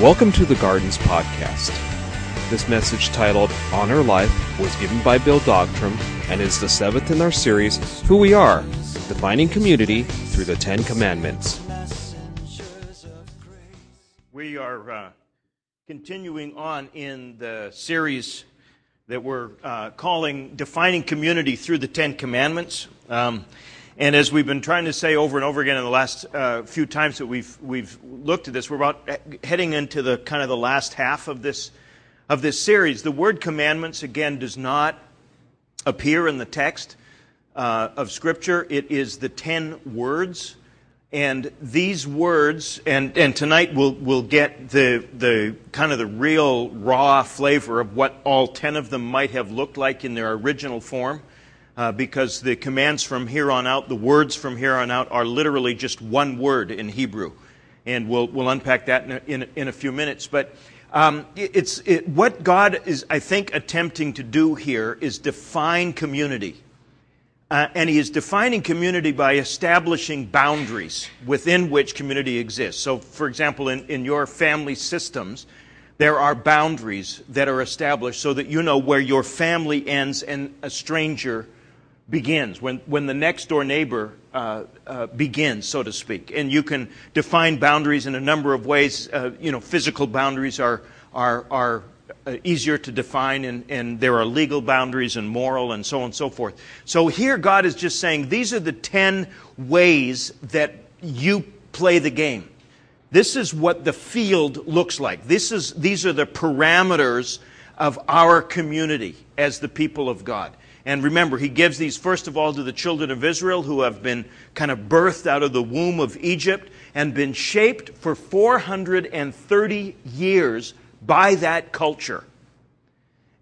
Welcome to the Gardens Podcast. This message titled Honor Life was given by Bill Dogterom and is the seventh in our series, Who We Are Defining Community Through the Ten Commandments. We are uh, continuing on in the series that we're uh, calling Defining Community Through the Ten Commandments. Um, and as we've been trying to say over and over again in the last uh, few times that we've we've looked at this, we're about heading into the kind of the last half of this of this series. The word commandments again does not appear in the text uh, of Scripture. It is the ten words, and these words, and and tonight we'll we'll get the the kind of the real raw flavor of what all ten of them might have looked like in their original form uh, because the commands from here on out, the words from here on out, are literally just one word in Hebrew. And we'll, we'll unpack that in a, in, in a few minutes. But um, it's, it, what God is, I think, attempting to do here is define community. Uh, and he is defining community by establishing boundaries within which community exists. So, for example, in, in your family systems, there are boundaries that are established so that you know where your family ends and a stranger begins, when, when the next door neighbor uh, uh, begins, so to speak. And you can define boundaries in a number of ways. Uh, you know, physical boundaries are, are, are uh, easier to define, and, and there are legal boundaries and moral and so on and so forth. So here, God is just saying these are the 10 ways that you play the game. This is what the field looks like. This is, these are the parameters of our community as the people of God. And remember, he gives these first of all to the children of Israel who have been kind of birthed out of the womb of Egypt and been shaped for 430 years by that culture.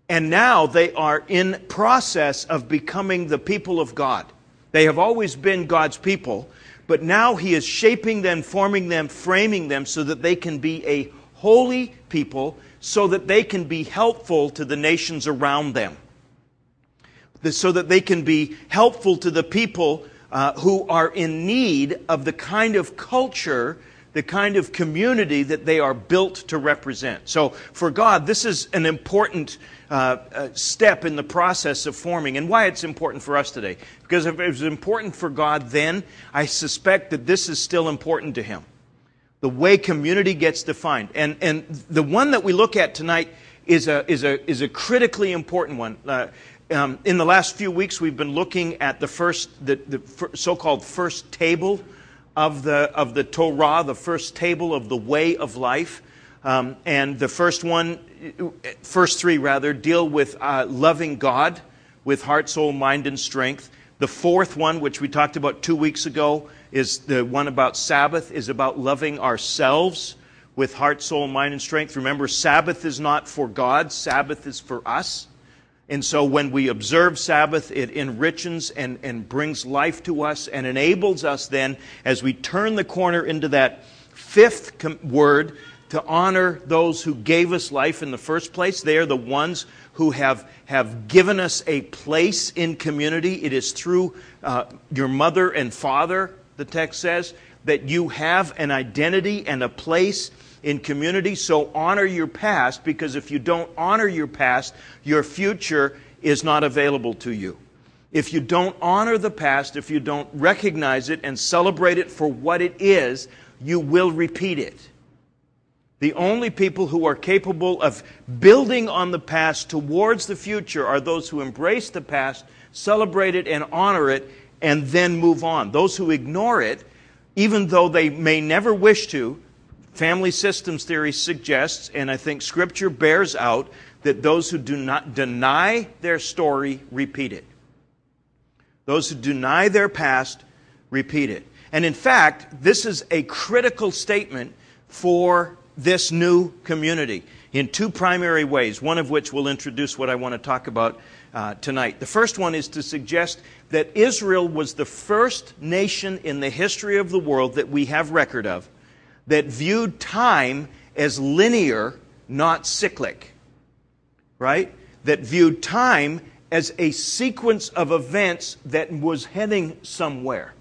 And now they are in process of becoming the people of God. They have always been God's people, but now he is shaping them, forming them, framing them so that they can be a holy people, so that they can be helpful to the nations around them so that they can be helpful to the people uh, who are in need of the kind of culture, the kind of community that they are built to represent. So, for God, this is an important uh, uh, step in the process of forming, and why it's important for us today. Because if it was important for God then, I suspect that this is still important to Him. The way community gets defined. And, and the one that we look at tonight is a, is a, is a critically important one. Uh, um, in the last few weeks, we've been looking at the first, the, the so-called first table of the of the Torah, the first table of the way of life, um, and the first one, first three rather, deal with uh, loving God with heart, soul, mind, and strength. The fourth one, which we talked about two weeks ago, is the one about Sabbath, is about loving ourselves with heart, soul, mind, and strength. Remember, Sabbath is not for God; Sabbath is for us. And so when we observe Sabbath, it enriches and, and brings life to us and enables us then, as we turn the corner into that fifth com- word, to honor those who gave us life in the first place. They are the ones who have, have given us a place in community. It is through uh, your mother and father, the text says, that you have an identity and a place in community. So honor your past because if you don't honor your past, your future is not available to you. If you don't honor the past, if you don't recognize it and celebrate it for what it is, you will repeat it. The only people who are capable of building on the past towards the future are those who embrace the past, celebrate it, and honor it, and then move on. Those who ignore it, even though they may never wish to, Family systems theory suggests, and I think Scripture bears out, that those who do not deny their story repeat it. Those who deny their past repeat it. And in fact, this is a critical statement for this new community in two primary ways, one of which will introduce what I want to talk about uh, tonight. The first one is to suggest that Israel was the first nation in the history of the world that we have record of that viewed time as linear, not cyclic. Right? That viewed time as a sequence of events that was heading somewhere.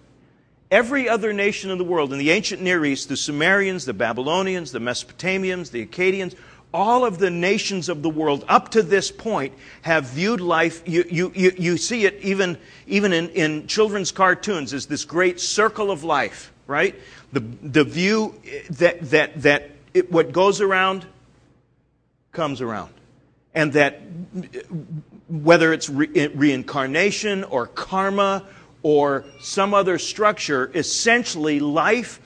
Every other nation in the world, in the ancient Near East, the Sumerians, the Babylonians, the Mesopotamians, the Akkadians, all of the nations of the world up to this point have viewed life, you, you, you, you see it even, even in, in children's cartoons, as this great circle of life, right? The, the view that, that, that it, what goes around comes around. And that whether it's re- reincarnation or karma or some other structure, essentially life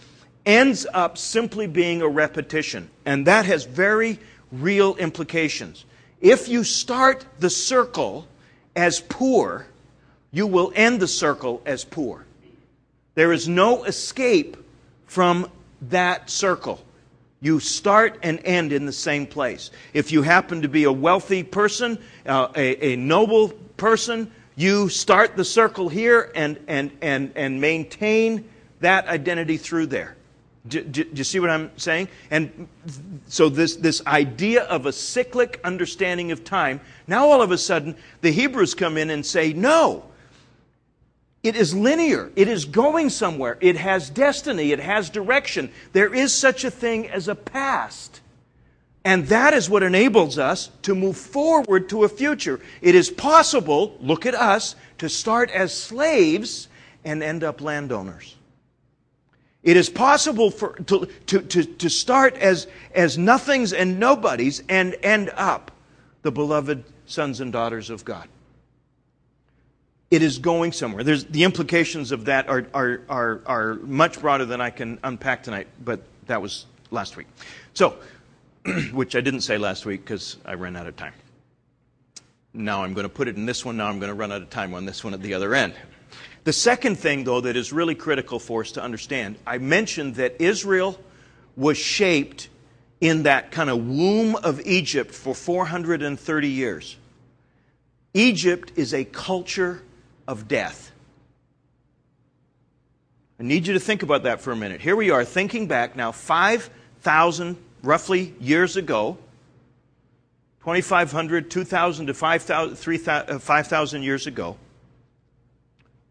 ends up simply being a repetition. And that has very real implications. If you start the circle as poor, you will end the circle as poor. There is no escape from that circle. You start and end in the same place. If you happen to be a wealthy person, uh, a, a noble person, you start the circle here and, and, and, and maintain that identity through there. Do, do, do, you see what I'm saying? And so, this, this idea of a cyclic understanding of time, now all of a sudden, the Hebrews come in and say, no, it is linear. It is going somewhere. It has destiny. It has direction. There is such a thing as a past. And that is what enables us to move forward to a future. It is possible, look at us, to start as slaves and end up landowners. It is possible for, to, to, to, to start as, as nothings and nobodies and end up the beloved sons and daughters of God. It is going somewhere. There's, the implications of that are, are, are, are much broader than I can unpack tonight, but that was last week. So, which I didn't say last week because I ran out of time. Now I'm going to put it in this one. Now I'm going to run out of time on this one at the other end. The second thing, though, that is really critical for us to understand I mentioned that Israel was shaped in that kind of womb of Egypt for 430 years. Egypt is a culture of death. I need you to think about that for a minute. Here we are thinking back now 5,000 roughly years ago, 2,500, 2,000 to 5,000 5, uh, years ago,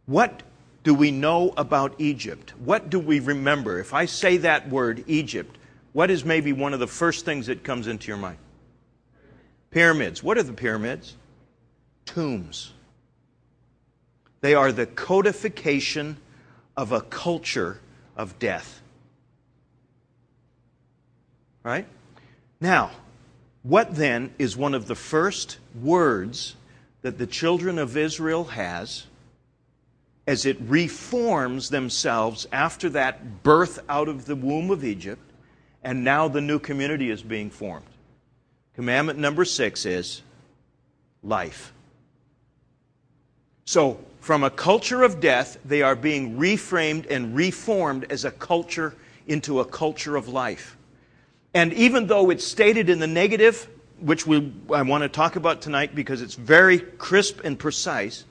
what do we know about Egypt? What do we remember? If I say that word, Egypt, what is maybe one of the first things that comes into your mind? Pyramids. What are the pyramids? Tombs. They are the codification of a culture of death. Right? Now, what then is one of the first words that the children of Israel has as it reforms themselves after that birth out of the womb of Egypt, and now the new community is being formed? Commandment number six is life. So, from a culture of death, they are being reframed and reformed as a culture into a culture of life. And even though it's stated in the negative, which we, I want to talk about tonight because it's very crisp and precise,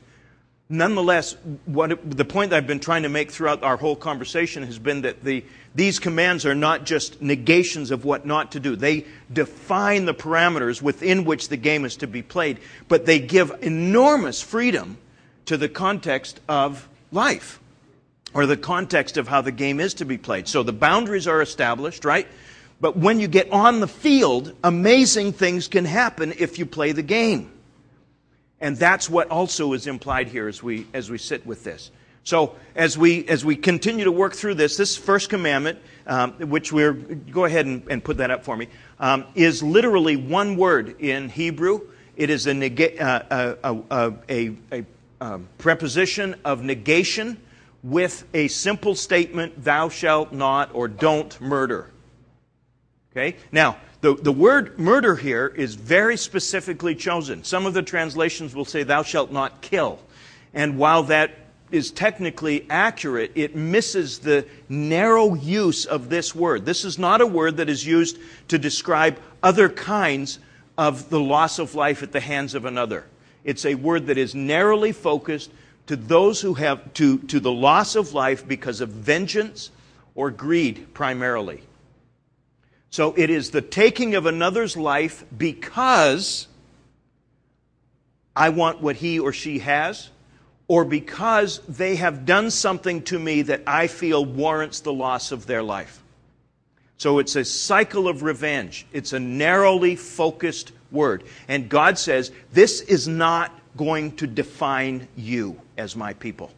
nonetheless, what, the point that I've been trying to make throughout our whole conversation has been that the, these commands are not just negations of what not to do. They define the parameters within which the game is to be played, but they give enormous freedom to the context of life or the context of how the game is to be played. So the boundaries are established, right? But when you get on the field, amazing things can happen if you play the game. And that's what also is implied here as we, as we sit with this. So as we, as we continue to work through this, this first commandment, um, which we're, go ahead and, and put that up for me, um, is literally one word in Hebrew. It is a, uh, uh, a, a, a preposition of negation with a simple statement, thou shalt not or don't murder. Okay? Now, the, the word murder here is very specifically chosen. Some of the translations will say, Thou shalt not kill. And while that is technically accurate, it misses the narrow use of this word. This is not a word that is used to describe other kinds of the loss of life at the hands of another. It's a word that is narrowly focused to those who have to, to the loss of life because of vengeance or greed primarily. So it is the taking of another's life because I want what he or she has, or because they have done something to me that I feel warrants the loss of their life. So it's a cycle of revenge. It's a narrowly focused word. And God says, This is not going to define you as my people.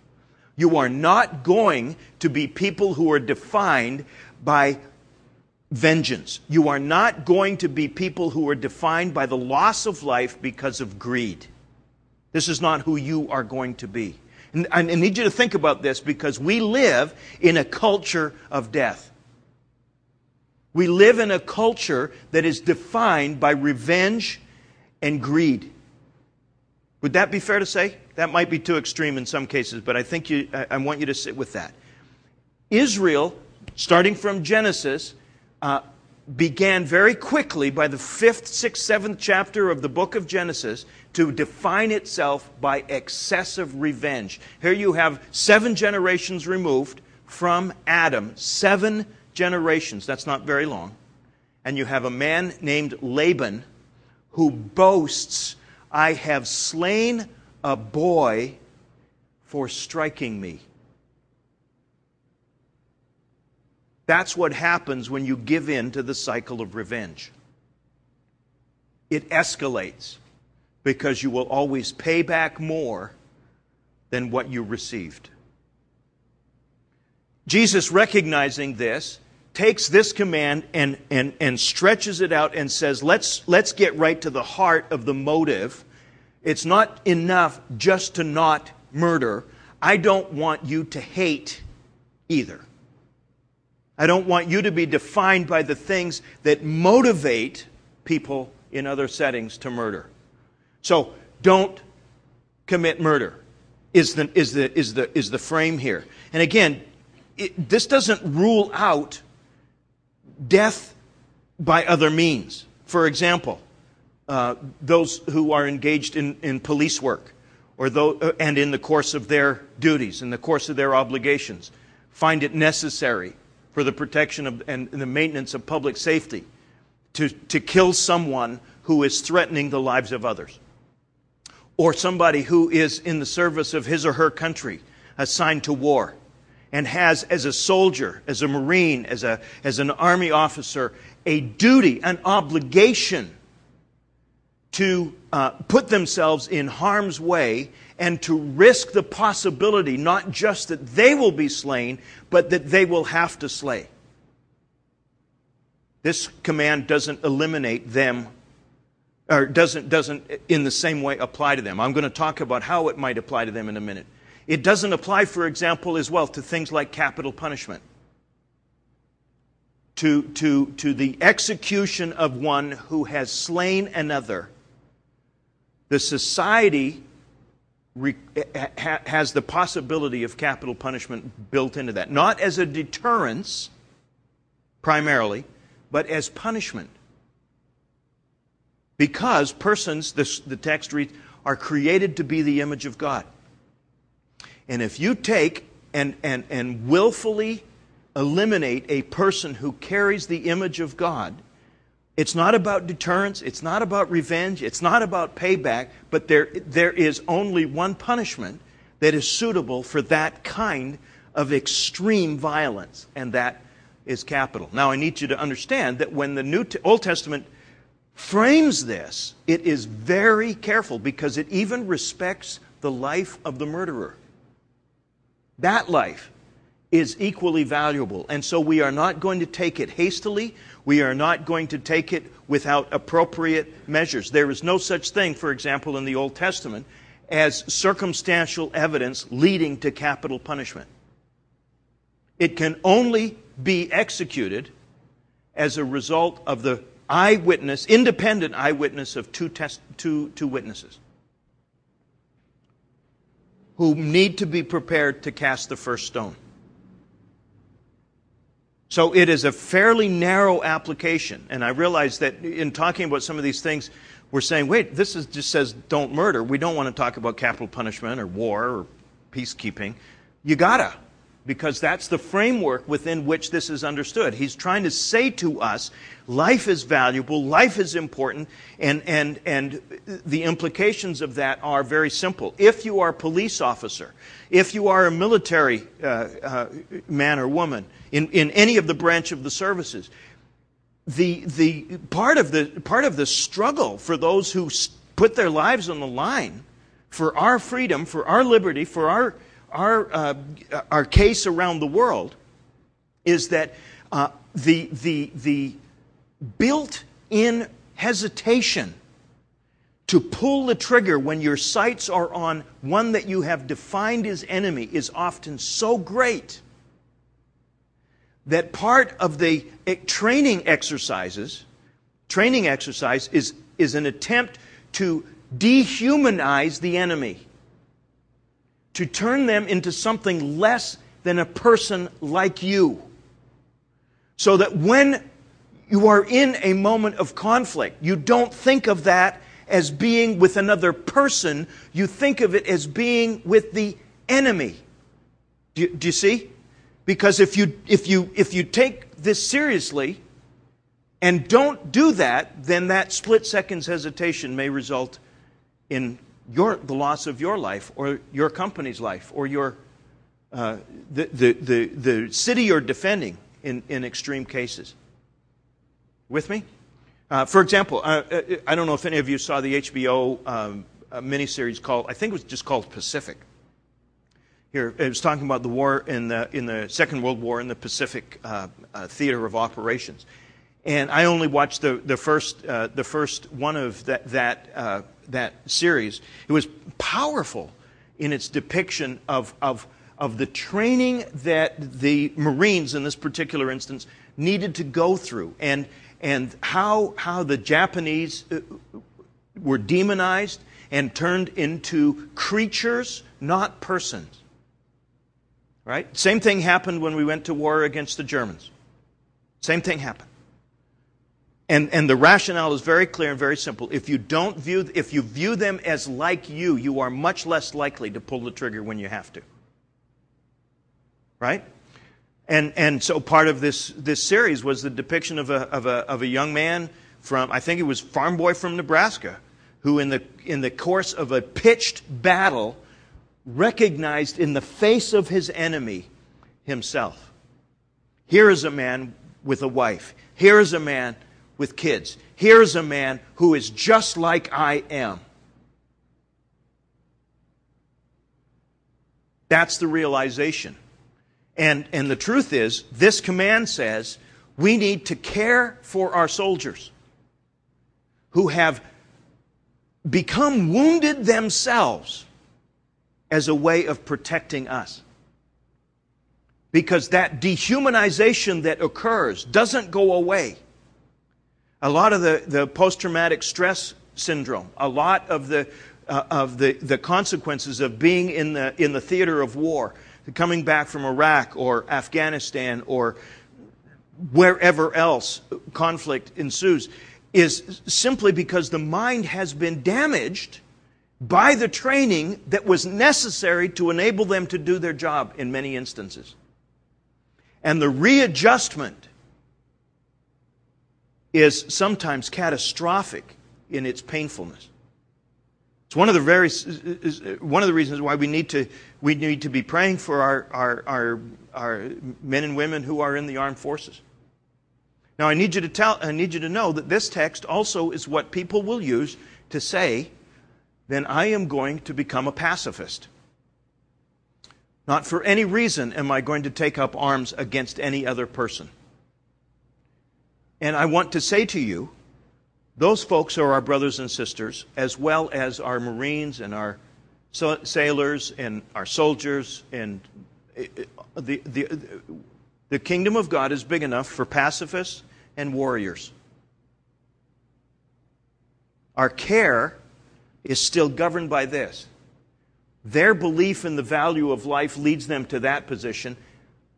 You are not going to be people who are defined by vengeance. You are not going to be people who are defined by the loss of life because of greed. This is not who you are going to be. And I need you to think about this because we live in a culture of death. We live in a culture that is defined by revenge and greed. Would that be fair to say? That might be too extreme in some cases, but I think you, I want you to sit with that. Israel, starting from Genesis, uh, began very quickly by the fifth, sixth, seventh chapter of the book of Genesis to define itself by excessive revenge. Here you have seven generations removed from Adam, seven generations. That's not very long. And you have a man named Laban who boasts, I have slain a boy for striking me. That's what happens when you give in to the cycle of revenge. It escalates because you will always pay back more than what you received. Jesus, recognizing this, takes this command and, and, and stretches it out and says, let's, let's get right to the heart of the motive. It's not enough just to not murder. I don't want you to hate either. I don't want you to be defined by the things that motivate people in other settings to murder. So don't commit murder is the, is the, is the, is the frame here. And again, it, this doesn't rule out death by other means. For example, uh, those who are engaged in, in police work or uh, and in the course of their duties, in the course of their obligations, find it necessary for the protection of, and the maintenance of public safety to, to kill someone who is threatening the lives of others. Or somebody who is in the service of his or her country assigned to war and has, as a soldier, as a Marine, as, a, as an Army officer, a duty, an obligation to uh, put themselves in harm's way and to risk the possibility not just that they will be slain, but that they will have to slay. This command doesn't eliminate them, or doesn't, doesn't in the same way apply to them. I'm going to talk about how it might apply to them in a minute. It doesn't apply, for example, as well to things like capital punishment. To, to, to the execution of one who has slain another. The society re, ha, has the possibility of capital punishment built into that. Not as a deterrence, primarily, but as punishment. Because persons, this, the text reads, are created to be the image of God. And if you take and, and, and willfully eliminate a person who carries the image of God, it's not about deterrence, it's not about revenge, it's not about payback, but there, there is only one punishment that is suitable for that kind of extreme violence, and that is capital. Now, I need you to understand that when the New Old Testament frames this, it is very careful because it even respects the life of the murderer. That life is equally valuable. And so we are not going to take it hastily. We are not going to take it without appropriate measures. There is no such thing, for example, in the Old Testament as circumstantial evidence leading to capital punishment. It can only be executed as a result of the eyewitness, independent eyewitness of two, test, two, two witnesses who need to be prepared to cast the first stone. So it is a fairly narrow application. And I realize that in talking about some of these things, we're saying, wait, this is, just says don't murder. We don't want to talk about capital punishment or war or peacekeeping. You gotta, because that's the framework within which this is understood. He's trying to say to us life is valuable, life is important, and, and, and the implications of that are very simple. If you are a police officer, if you are a military uh, uh, man or woman in, in any of the branch of the services, the, the part, of the, part of the struggle for those who put their lives on the line for our freedom, for our liberty, for our our, uh, our case around the world is that uh, the, the, the built in hesitation to pull the trigger when your sights are on one that you have defined as enemy is often so great that part of the eh, training exercises, training exercise is, is an attempt to dehumanize the enemy to turn them into something less than a person like you. So that when you are in a moment of conflict, you don't think of that as being with another person, you think of it as being with the enemy. Do you, do you see? Because if you, if, you, if you take this seriously and don't do that, then that split second's hesitation may result in your, the loss of your life or your company's life or your, uh, the, the, the, the city you're defending in, in extreme cases. With me? Uh, for example, uh, uh I don't know if any of you saw the HBO um, miniseries called, I think it was just called Pacific. Here, it was talking about the war in the, in the Second World War in the Pacific uh, uh, theater of operations. And I only watched the, the, first, the first one of that, that that series. It was powerful in its depiction of, of, of the training that the Marines, in this particular instance, needed to go through and, and how, how the Japanese uh, were demonized and turned into creatures, not persons. Right? Same thing happened when we went to war against the Germans. Same thing happened. And, and the rationale is very clear and very simple. If you don't view, if you view them as like you, you are much less likely to pull the trigger when you have to. Right? And, and so part of this, this series was the depiction of a, of, a, of a young man from, I think it was farm boy from Nebraska, who in the, in the course of a pitched battle recognized in the face of his enemy himself. Here is a man with a wife. Here is a man with kids. Here's a man who is just like I am. That's the realization. And, and the truth is, this command says we need to care for our soldiers who have become wounded themselves as a way of protecting us. Because that dehumanization that occurs doesn't go away. A lot of the, the post traumatic stress syndrome, a lot of the, uh, of the, the consequences of being in the, in the theater of war, coming back from Iraq or Afghanistan or wherever else conflict ensues, is simply because the mind has been damaged by the training that was necessary to enable them to do their job in many instances. And the readjustment is sometimes catastrophic in its painfulness. It's one of the very uh, one of the reasons why we need to we need to be praying for our, our, our, our men and women who are in the armed forces. Now I need you to tell I need you to know that this text also is what people will use to say, then I am going to become a pacifist. Not for any reason am I going to take up arms against any other person. And I want to say to you, those folks are our brothers and sisters, as well as our Marines and our sailors and our soldiers. And eh, eh, the, the, the kingdom of God is big enough for pacifists and warriors. Our care is still governed by this. Their belief in the value of life leads them to that position.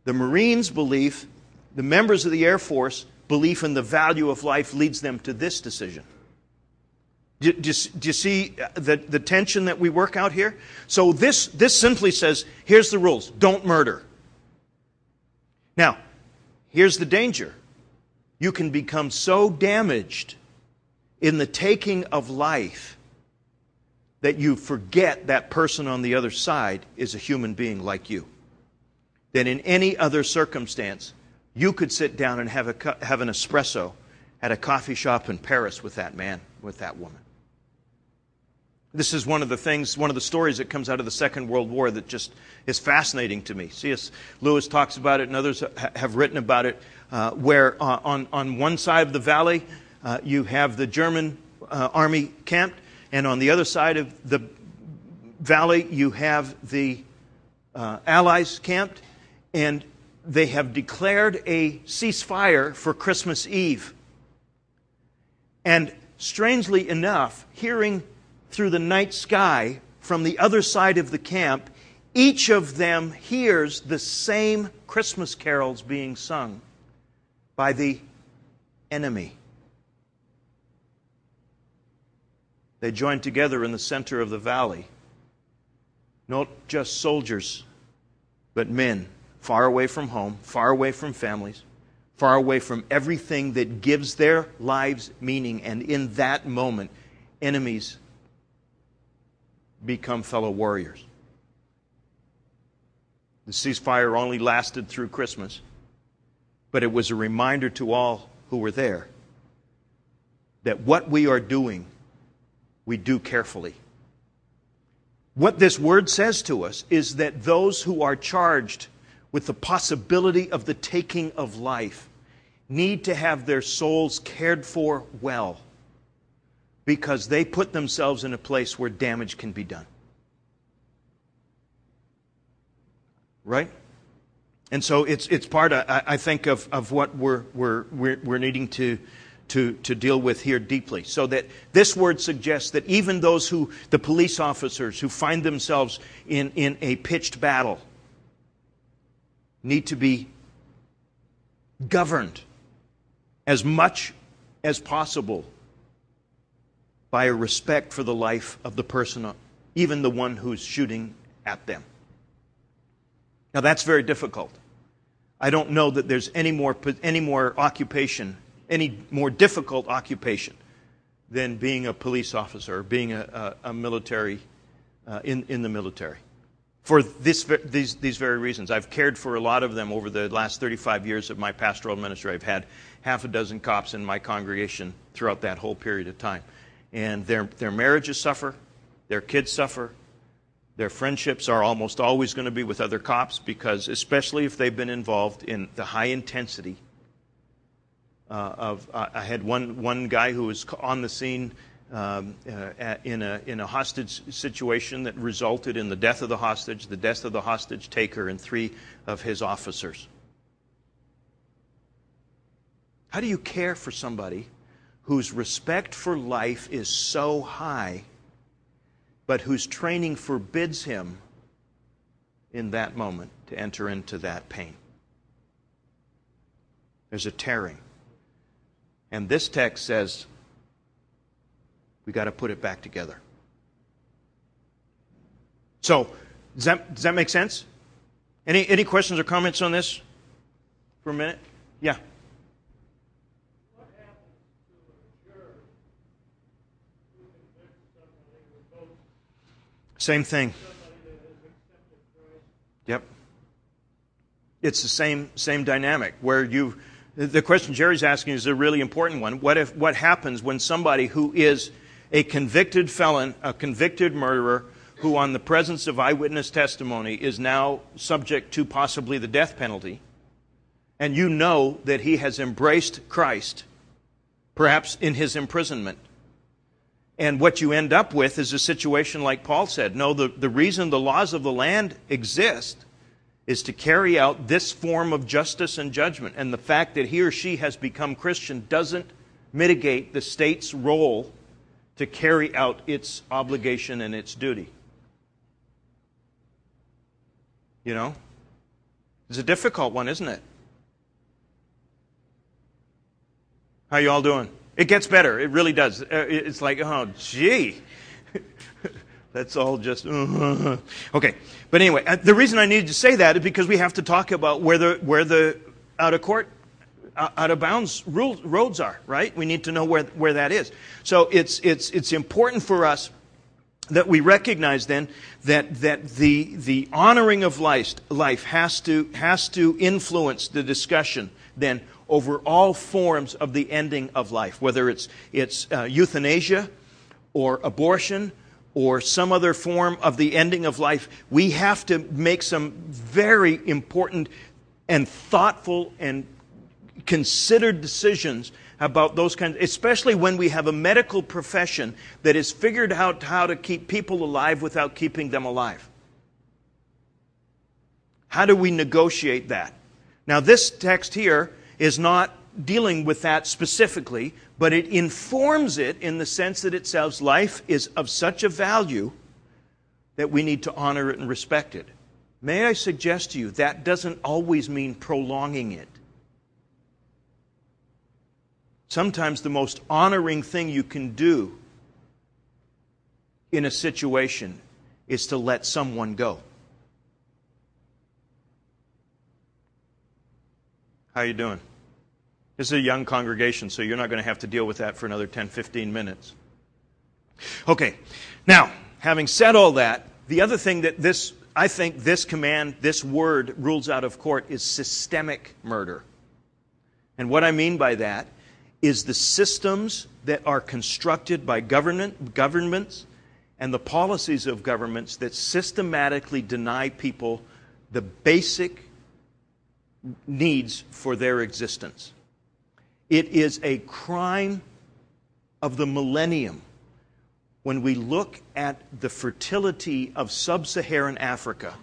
The Marines' belief, the members of the Air Force, belief in the value of life leads them to this decision. Do, do, do, you see uh, the, the tension that we work out here? So this, this simply says, here's the rules. Don't murder. Now, here's the danger you can become so damaged in the taking of life that you forget that person on the other side is a human being like you. That in any other circumstance, you could sit down and have, a, have an espresso at a coffee shop in Paris with that man, with that woman. This is one of the things, one of the stories that comes out of the Second World War that just is fascinating to me. C.S. Lewis talks about it, and others have written about it, uh, where uh, on, on one side of the valley uh, you have the German uh, army camped, and on the other side of the valley you have the uh, Allies camped, and they have declared a ceasefire for Christmas Eve. And strangely enough, hearing through the night sky from the other side of the camp, each of them hears the same Christmas carols being sung by the enemy. They join together in the center of the valley. Not just soldiers, but men, far away from home, far away from families, far away from everything that gives their lives meaning. And in that moment, enemies become fellow warriors. The ceasefire only lasted through Christmas, but it was a reminder to all who were there that what we are doing, we do carefully. What this word says to us is that those who are charged with the possibility of the taking of life need to have their souls cared for well because they put themselves in a place where damage can be done. Right? And so it's, it's part, of, I, think, of, of what we're, we're, we're, we're needing to, to, to deal with here deeply. So that this word suggests that even those who, the police officers who find themselves in, in a pitched battle, need to be governed as much as possible by a respect for the life of the person, even the one who's shooting at them. Now, that's very difficult. I don't know that there's any more, any more occupation, any more difficult occupation than being a police officer or being a, a, a military, uh, in, in the military. For this, these, these very reasons. I've cared for a lot of them over the last 35 years of my pastoral ministry. I've had half a dozen cops in my congregation throughout that whole period of time and their, their marriages suffer, their kids suffer, their friendships are almost always going to be with other cops because, especially if they've been involved in the high intensity uh, of. Uh, I had one, one guy who was on the scene um, uh, in, a, in a hostage situation that resulted in the death of the hostage, the death of the hostage taker, and three of his officers. How do you care for somebody whose respect for life is so high, but whose training forbids him in that moment to enter into that pain. There's a tearing. And this text says we got to put it back together. So, does that, does that make sense? Any, any questions or comments on this for a minute? Yeah. Same thing. Yep. It's the same same dynamic where you the question Jerry's asking is a really important one. What if what happens when somebody who is a convicted felon, a convicted murderer, who on the presence of eyewitness testimony is now subject to possibly the death penalty, and you know that he has embraced Christ, perhaps in his imprisonment, and what you end up with is a situation like Paul said. No, the, the reason the laws of the land exist is to carry out this form of justice and judgment. And the fact that he or she has become Christian doesn't mitigate the state's role to carry out its obligation and its duty. You know? It's a difficult one, isn't it? How you all doing? It gets better. It really does. Uh, it's like, oh, gee. That's all just, uh, okay. But anyway, uh, the reason I needed to say that is because we have to talk about where the, where the out of court, out of bounds roads are, right? We need to know where, where that is. So it's, it's, it's important for us that we recognize then that, that the, the honoring of life, life has, to, has to influence the discussion then over all forms of the ending of life, whether it's, it's uh, euthanasia or abortion or some other form of the ending of life. We have to make some very important and thoughtful and considered decisions about those kinds, especially when we have a medical profession that has figured out how to keep people alive without keeping them alive. How do we negotiate that? Now, this text here is not dealing with that specifically, but it informs it in the sense that it says life is of such a value that we need to honor it and respect it. May I suggest to you that doesn't always mean prolonging it. Sometimes the most honoring thing you can do in a situation is to let someone go. How are you doing? This is a young congregation, so you're not going to have to deal with that for another 10, 15 minutes. Okay, now, having said all that, the other thing that this, I think this command, this word rules out of court is systemic murder. And what I mean by that is the systems that are constructed by government, governments and the policies of governments that systematically deny people the basic needs for their existence. It is a crime of the millennium when we look at the fertility of sub Saharan Africa,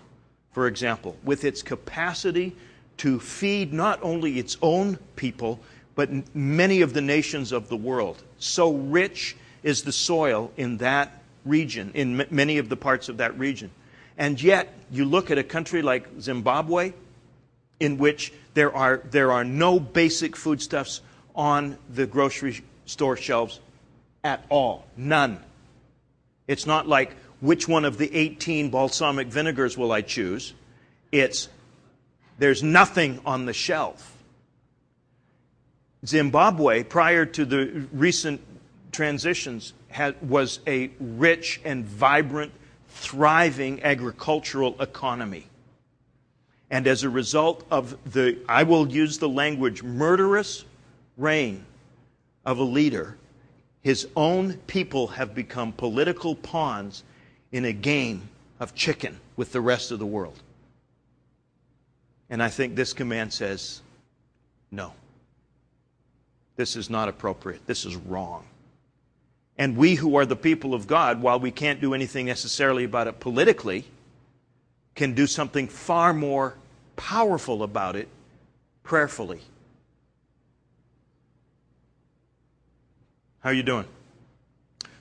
for example, with its capacity to feed not only its own people, but many of the nations of the world. So rich is the soil in that region, in m- many of the parts of that region. And yet, you look at a country like Zimbabwe, in which there are, there are no basic foodstuffs on the grocery store shelves at all. None. It's not like which one of the 18 balsamic vinegars will I choose? It's there's nothing on the shelf. Zimbabwe, prior to the recent transitions, had, was a rich and vibrant, thriving agricultural economy. And as a result of the, I will use the language, murderous reign of a leader, his own people have become political pawns in a game of chicken with the rest of the world. And I think this command says no. This is not appropriate. This is wrong. And we who are the people of God, while we can't do anything necessarily about it politically, can do something far more powerful about it prayerfully. How are you doing?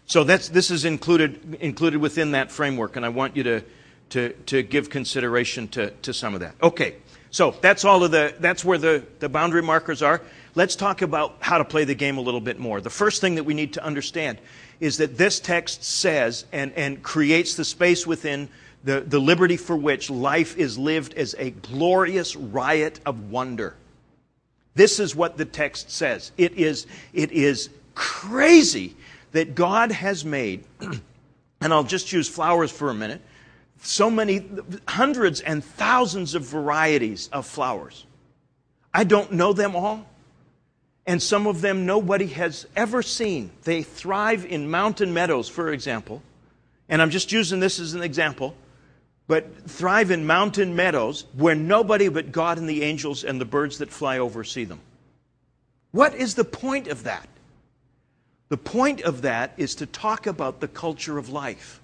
So that's, this is included, included within that framework, and I want you to, to, to give consideration to, to some of that. Okay, so that's all of the, that's where the, the boundary markers are let's talk about how to play the game a little bit more. The first thing that we need to understand is that this text says and, and creates the space within the, the liberty for which life is lived as a glorious riot of wonder. This is what the text says. It is, it is crazy that God has made, and I'll just use flowers for a minute, so many, hundreds and thousands of varieties of flowers. I don't know them all and some of them nobody has ever seen. They thrive in mountain meadows, for example. And I'm just using this as an example, but thrive in mountain meadows where nobody but God and the angels and the birds that fly over see them. What is the point of that? The point of that is to talk about the culture of life.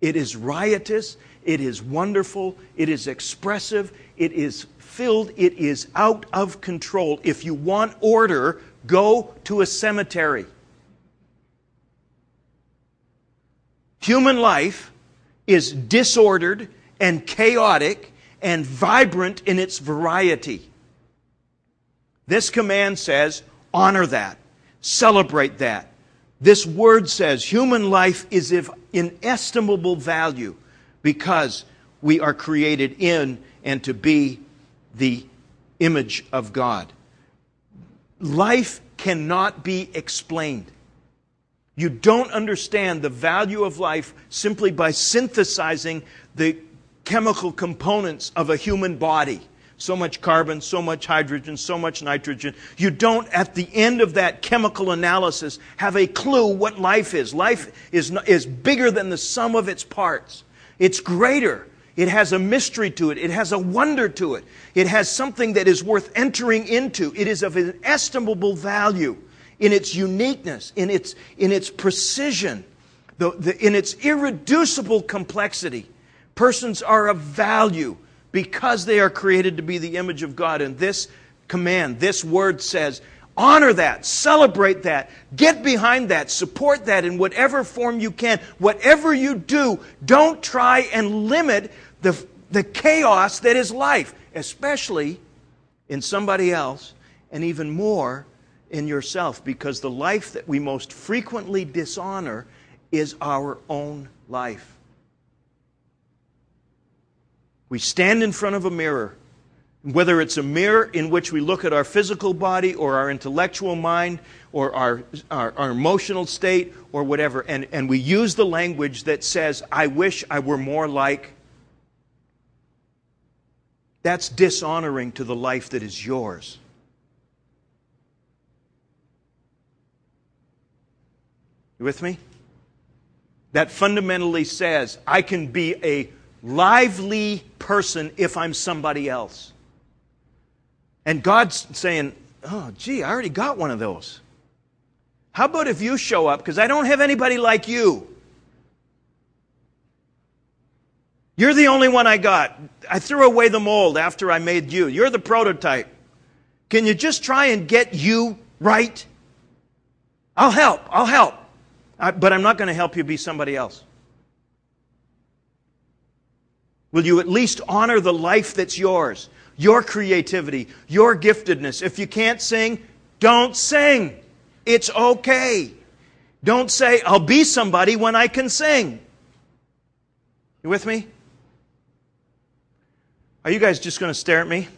It is riotous, it is wonderful, it is expressive, it is filled, it is out of control. If you want order, go to a cemetery. Human life is disordered and chaotic and vibrant in its variety. This command says, honor that, celebrate that. This word says, human life is of inestimable value because we are created in and to be the image of God. Life cannot be explained. You don't understand the value of life simply by synthesizing the chemical components of a human body. So much carbon, so much hydrogen, so much nitrogen. You don't, at the end of that chemical analysis, have a clue what life is. Life is, is bigger than the sum of its parts. It's greater. It has a mystery to it. It has a wonder to it. It has something that is worth entering into. It is of inestimable value in its uniqueness, in its, in its precision, the, the, in its irreducible complexity. Persons are of value because they are created to be the image of God. And this command, this word says, honor that, celebrate that, get behind that, support that in whatever form you can. Whatever you do, don't try and limit the, the chaos that is life, especially in somebody else, and even more in yourself because the life that we most frequently dishonor is our own life. We stand in front of a mirror, whether it's a mirror in which we look at our physical body or our intellectual mind or our, our, our, emotional state or whatever, and, and we use the language that says, I wish I were more like. That's dishonoring to the life that is yours. You with me? That fundamentally says I can be a lively person if I'm somebody else. And God's saying, Oh, gee, I already got one of those. How about if you show up? Because I don't have anybody like you. You're the only one I got. I threw away the mold after I made you. You're the prototype. Can you just try and get you right? I'll help. I'll help. I, but I'm not going to help you be somebody else. Will you at least honor the life that's yours, your creativity, your giftedness? If you can't sing, don't sing. It's okay. Don't say, I'll be somebody when I can sing. You with me? Are you guys just going to stare at me?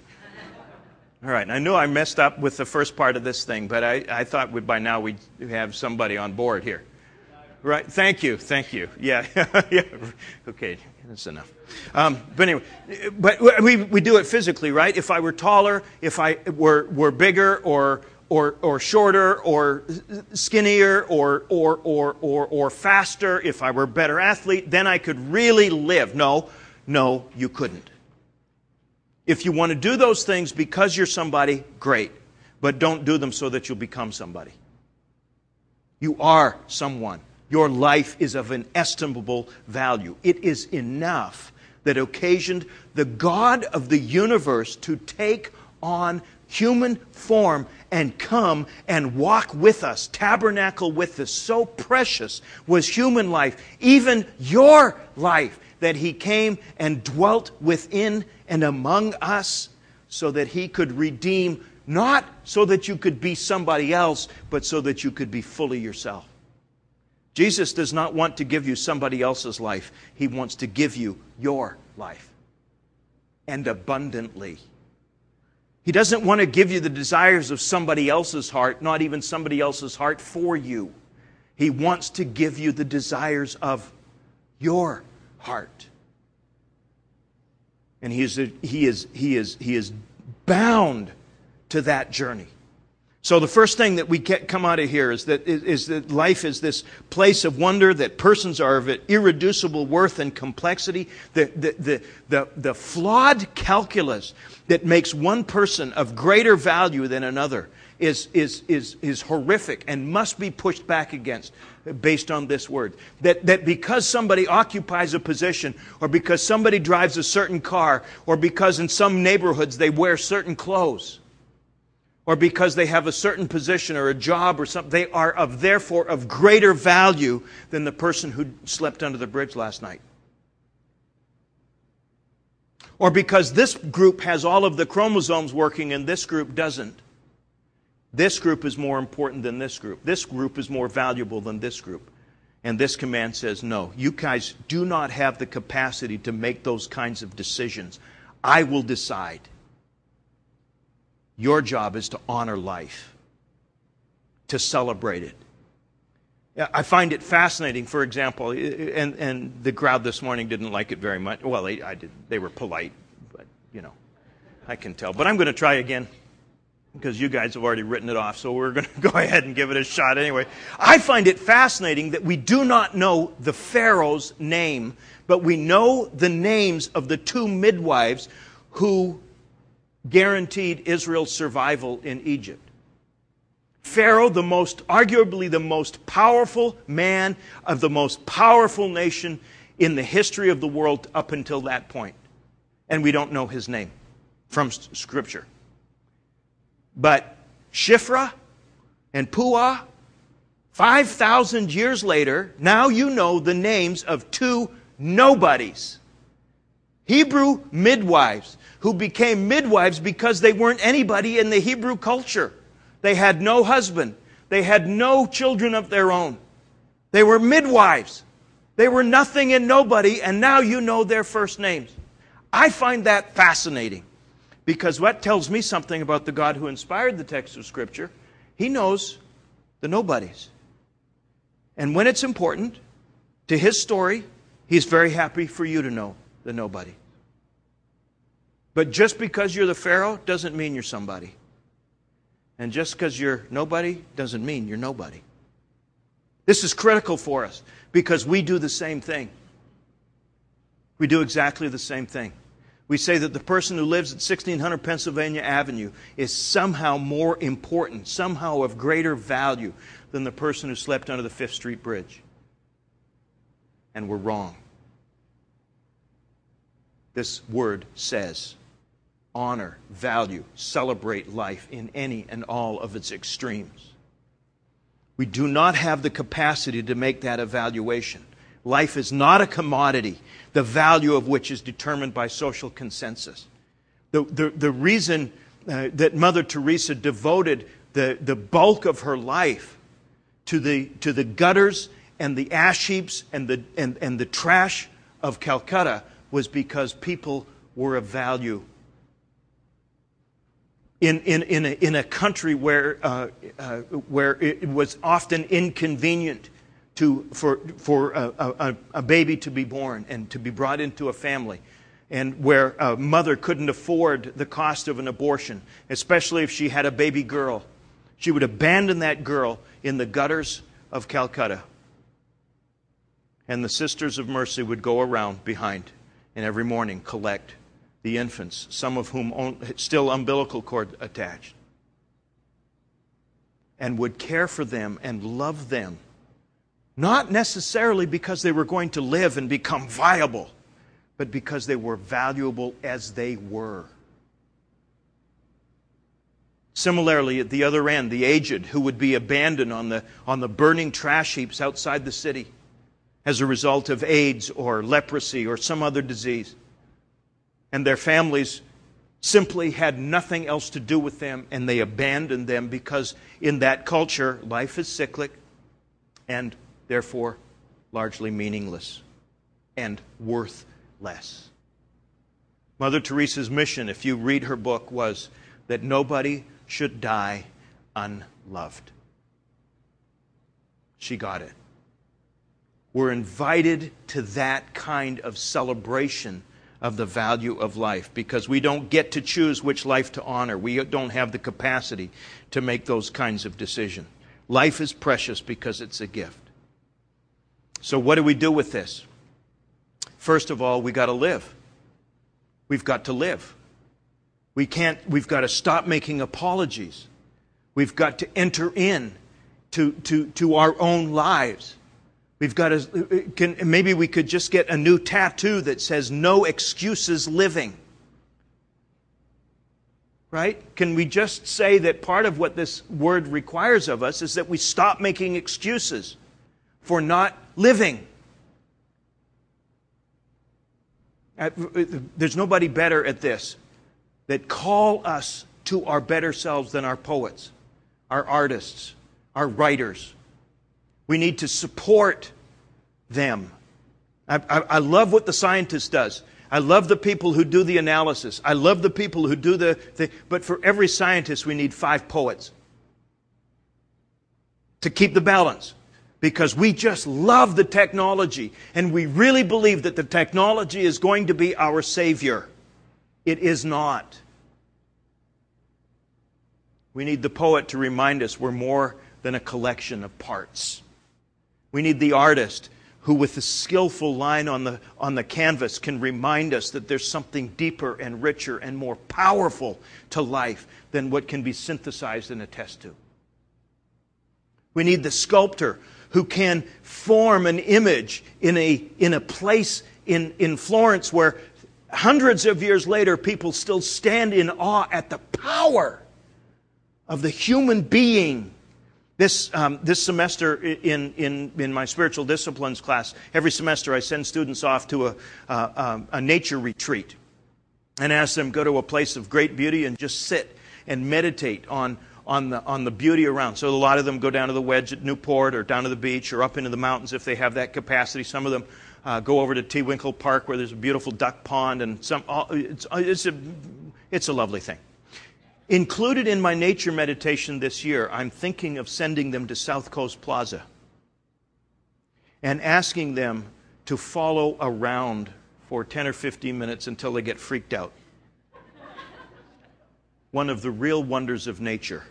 All right, I knew I messed up with the first part of this thing, but I, I thought we, by now we'd have somebody on board here. Right. Thank you. Thank you. Yeah. yeah. Okay. That's enough. Um, but anyway, but we, we do it physically, right? If I were taller, if I were, were bigger or, or, or shorter or skinnier or, or, or, or, or faster, if I were a better athlete, then I could really live. No, no, you couldn't. If you want to do those things because you're somebody, great. But don't do them so that you'll become somebody. You are someone. Your life is of inestimable value. It is enough that occasioned the God of the universe to take on human form and come and walk with us, tabernacle with us. So precious was human life, even your life, that he came and dwelt within and among us so that he could redeem, not so that you could be somebody else, but so that you could be fully yourself. Jesus does not want to give you somebody else's life, He wants to give you your life and abundantly. He doesn't want to give you the desires of somebody else's heart, not even somebody else's heart for you. He wants to give you the desires of your heart. And he is, he is, he is, he is bound to that journey. So the first thing that we get, come out of here is that, is that life is this place of wonder, that persons are of irreducible worth and complexity. The, the, the, the, the flawed calculus that makes one person of greater value than another is, is, is, is horrific and must be pushed back against based on this word. That, that because somebody occupies a position, or because somebody drives a certain car, or because in some neighborhoods they wear certain clothes, or because they have a certain position or a job or something, they are of therefore of greater value than the person who slept under the bridge last night. Or because this group has all of the chromosomes working and this group doesn't. This group is more important than this group. This group is more valuable than this group. And this command says, no, you guys do not have the capacity to make those kinds of decisions. I will decide. Your job is to honor life, to celebrate it. I find it fascinating, for example, and, and the crowd this morning didn't like it very much. Well, they, I did, they were polite, but, you know, I can tell. But I'm going to try again because you guys have already written it off, so we're going to go ahead and give it a shot anyway. I find it fascinating that we do not know the Pharaoh's name, but we know the names of the two midwives who guaranteed Israel's survival in Egypt. Pharaoh, the most, arguably the most powerful man of the most powerful nation in the history of the world up until that point. And we don't know his name from Scripture. But Shiphrah and Puah, 5,000 years later, now you know the names of two nobodies. Hebrew midwives who became midwives because they weren't anybody in the Hebrew culture. They had no husband. They had no children of their own. They were midwives. They were nothing and nobody, and now you know their first names. I find that fascinating because what tells me something about the God who inspired the text of Scripture? He knows the nobodies. And when it's important to his story, he's very happy for you to know the nobody. But just because you're the Pharaoh doesn't mean you're somebody. And just because you're nobody doesn't mean you're nobody. This is critical for us because we do the same thing. We do exactly the same thing. We say that the person who lives at 1600 Pennsylvania Avenue is somehow more important, somehow of greater value than the person who slept under the Fifth Street Bridge. And we're wrong. This word says honor, value, celebrate life in any and all of its extremes. We do not have the capacity to make that evaluation. Life is not a commodity, the value of which is determined by social consensus. The, the, the reason uh, that Mother Teresa devoted the, the bulk of her life to the, to the gutters and the ash heaps and the, and, and the trash of Calcutta was because people were of value in, in, in, a, in a country where, uh, uh, where it was often inconvenient to, for, for a, a, a, baby to be born and to be brought into a family, and where a mother couldn't afford the cost of an abortion, especially if she had a baby girl. She would abandon that girl in the gutters of Calcutta. And the Sisters of Mercy would go around behind and every morning collect the infants, some of whom still umbilical cord attached, and would care for them and love them, not necessarily because they were going to live and become viable, but because they were valuable as they were. Similarly, at the other end, the aged who would be abandoned on the, on the burning trash heaps outside the city as a result of AIDS or leprosy or some other disease and their families simply had nothing else to do with them and they abandoned them because in that culture life is cyclic and therefore largely meaningless and worth less. Mother Teresa's mission, if you read her book, was that nobody should die unloved. She got it. We're invited to that kind of celebration of the value of life because we don't get to choose which life to honor. We don't have the capacity to make those kinds of decisions. Life is precious because it's a gift. So, what do we do with this? First of all, we got to live. We've got to live. We can't, we've got to stop making apologies. We've got to enter in to, to, to our own lives We've got to, can, maybe we could just get a new tattoo that says no excuses living. Right? Can we just say that part of what this word requires of us is that we stop making excuses for not living? There's nobody better at this that call us to our better selves than our poets, our artists, our writers, we need to support them. I, I, I love what the scientist does. I love the people who do the analysis. I love the people who do the, the but for every scientist, we need five poets to keep the balance because we just love the technology and we really believe that the technology is going to be our savior. It is not. We need the poet to remind us we're more than a collection of parts. We need the artist who, with a skillful line on the, on the canvas, can remind us that there's something deeper and richer and more powerful to life than what can be synthesized in a test tube. We need the sculptor who can form an image in a, in a place in, in Florence where hundreds of years later people still stand in awe at the power of the human being this, um, this semester in, in, in my spiritual disciplines class, every semester I send students off to a, uh, a nature retreat and ask them go to a place of great beauty and just sit and meditate on, on, the, on the beauty around. So a lot of them go down to the wedge at Newport or down to the beach or up into the mountains if they have that capacity. Some of them uh, go over to Tewinkle Park where there's a beautiful duck pond and some, it's, it's, a, it's a lovely thing. Included in my nature meditation this year, I'm thinking of sending them to South Coast Plaza and asking them to follow around for 10 or 15 minutes until they get freaked out. One of the real wonders of nature,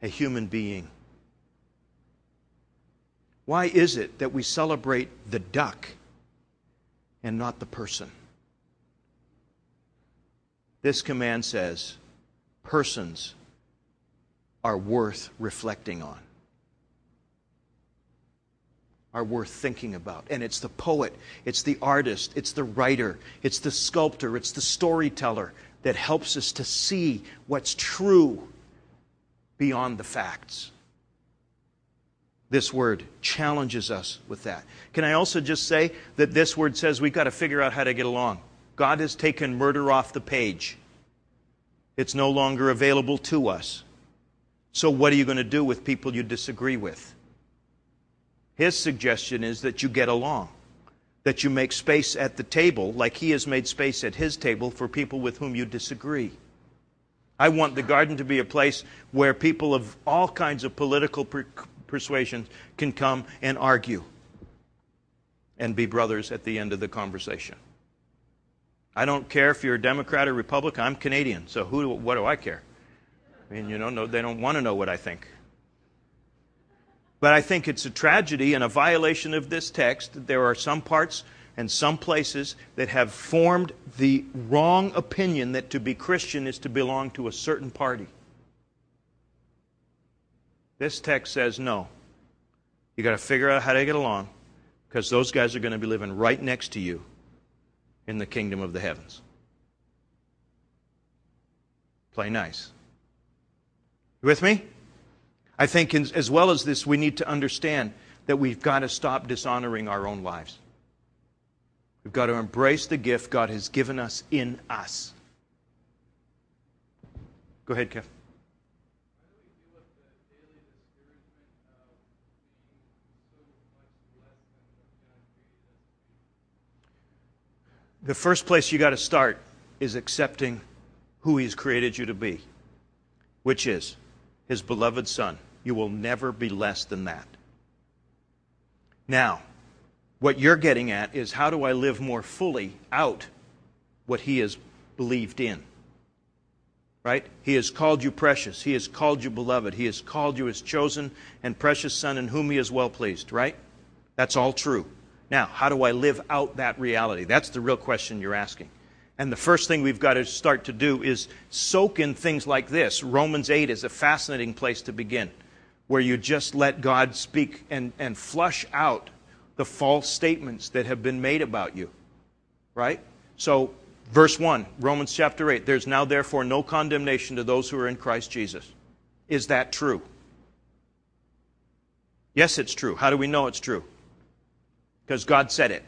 a human being. Why is it that we celebrate the duck and not the person? This command says, persons are worth reflecting on, are worth thinking about. And it's the poet, it's the artist, it's the writer, it's the sculptor, it's the storyteller that helps us to see what's true beyond the facts. This word challenges us with that. Can I also just say that this word says we've got to figure out how to get along? God has taken murder off the page. It's no longer available to us. So, what are you going to do with people you disagree with? His suggestion is that you get along, that you make space at the table, like he has made space at his table for people with whom you disagree. I want the garden to be a place where people of all kinds of political per- persuasions can come and argue and be brothers at the end of the conversation. I don't care if you're a Democrat or Republican. I'm Canadian, so who? What do I care? I mean, you know, no, they don't want to know what I think. But I think it's a tragedy and a violation of this text that there are some parts and some places that have formed the wrong opinion that to be Christian is to belong to a certain party. This text says no. You got to figure out how to get along because those guys are going to be living right next to you in the kingdom of the heavens. Play nice. You with me? I think, as well as this, we need to understand that we've got to stop dishonoring our own lives. We've got to embrace the gift God has given us in us. Go ahead, Kev. The first place you got to start is accepting who He's created you to be, which is His beloved Son. You will never be less than that. Now, what you're getting at is how do I live more fully out what He has believed in? Right? He has called you precious. He has called you beloved. He has called you His chosen and precious Son in whom He is well pleased, right? That's all true. Now, how do I live out that reality? That's the real question you're asking. And the first thing we've got to start to do is soak in things like this. Romans 8 is a fascinating place to begin, where you just let God speak and, and flush out the false statements that have been made about you. Right? So, verse 1, Romans chapter 8 there's now therefore no condemnation to those who are in Christ Jesus. Is that true? Yes, it's true. How do we know it's true? Because God said it.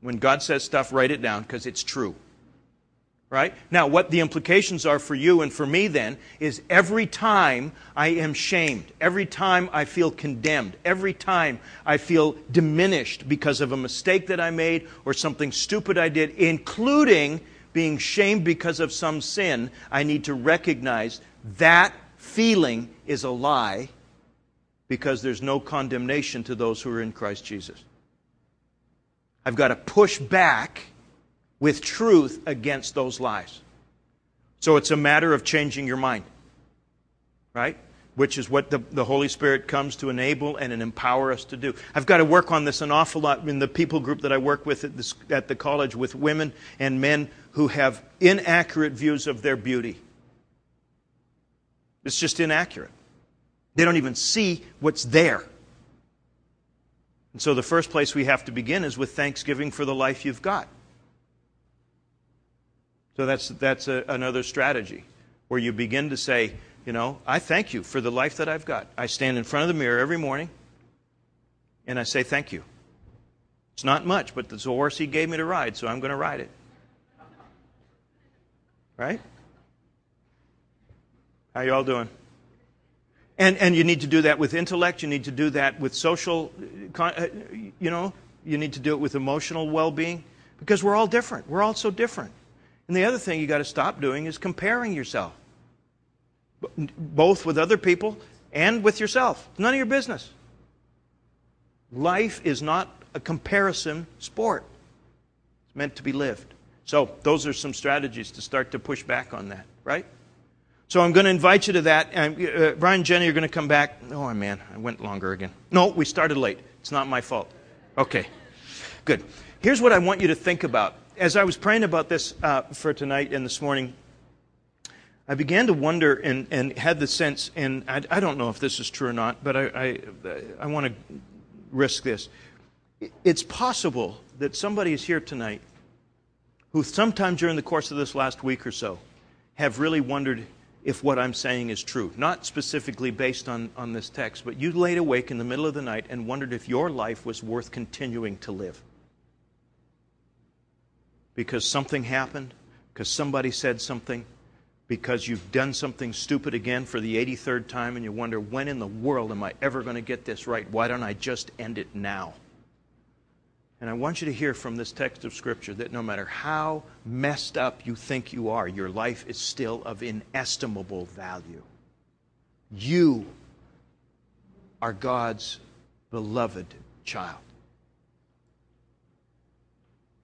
When God says stuff, write it down because it's true. Right? Now, what the implications are for you and for me then is every time I am shamed, every time I feel condemned, every time I feel diminished because of a mistake that I made or something stupid I did, including being shamed because of some sin, I need to recognize that feeling is a lie because there's no condemnation to those who are in Christ Jesus. I've got to push back with truth against those lies. So it's a matter of changing your mind, right? Which is what the, the Holy Spirit comes to enable and empower us to do. I've got to work on this an awful lot in the people group that I work with at, this, at the college with women and men who have inaccurate views of their beauty. It's just inaccurate. They don't even see what's there. And so the first place we have to begin is with thanksgiving for the life you've got. So that's, that's a, another strategy where you begin to say, you know, I thank you for the life that I've got. I stand in front of the mirror every morning and I say thank you. It's not much, but a horse he gave me to ride, so I'm going to ride it. Right? How you all doing? And, and you need to do that with intellect. You need to do that with social, uh, you know, you need to do it with emotional well being because we're all different. We're all so different. And the other thing you got to stop doing is comparing yourself, both with other people and with yourself. It's none of your business. Life is not a comparison sport, it's meant to be lived. So, those are some strategies to start to push back on that, right? So, I'm going to invite you to that. And, uh, Brian Jenny, you're going to come back. Oh, man, I went longer again. No, we started late. It's not my fault. Okay, good. Here's what I want you to think about as I was praying about this uh, for tonight and this morning, I began to wonder and, and had the sense, and I, I, don't know if this is true or not, but I, I, I want to risk this. It's possible that somebody is here tonight who, sometime during the course of this last week or so, have really wondered if what I'm saying is true. Not specifically based on, on this text, but you laid awake in the middle of the night and wondered if your life was worth continuing to live because something happened, because somebody said something, because you've done something stupid again for the 83rd time and you wonder, when in the world am I ever going to get this right? Why don't I just end it now? And I want you to hear from this text of Scripture that no matter how messed up you think you are, your life is still of inestimable value. You are God's beloved child.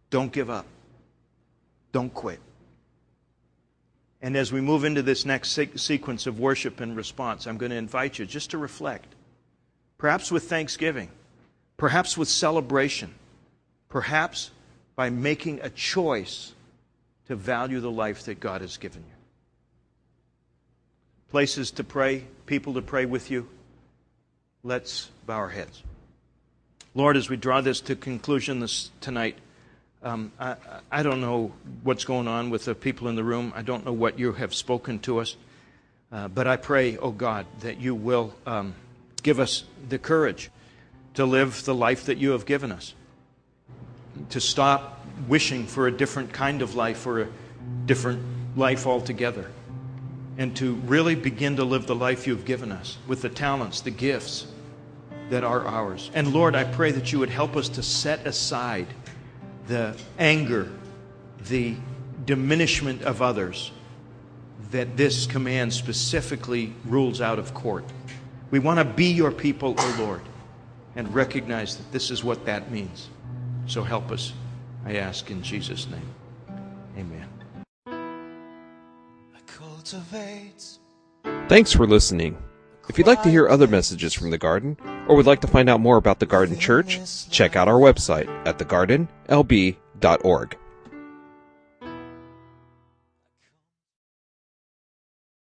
Don't give up. Don't quit. And as we move into this next se- sequence of worship and response, I'm going to invite you just to reflect. Perhaps with thanksgiving, perhaps with celebration, perhaps by making a choice to value the life that God has given you. Places to pray, people to pray with you. Let's bow our heads. Lord, as we draw this to conclusion this tonight, um, I, I, don't know what's going on with the people in the room. I don't know what you have spoken to us. Uh, but I pray, oh God, that you will um, give us the courage to live the life that you have given us, to stop wishing for a different kind of life or a different life altogether, and to really begin to live the life you've given us with the talents, the gifts that are ours. And Lord, I pray that you would help us to set aside the anger, the diminishment of others that this command specifically rules out of court. We want to be your people, O Lord, and recognize that this is what that means. So help us, I ask in Jesus' name. Amen. Thanks for listening. If you'd like to hear other messages from the garden, or would like to find out more about the Garden Church, check out our website at thegardennlb.org.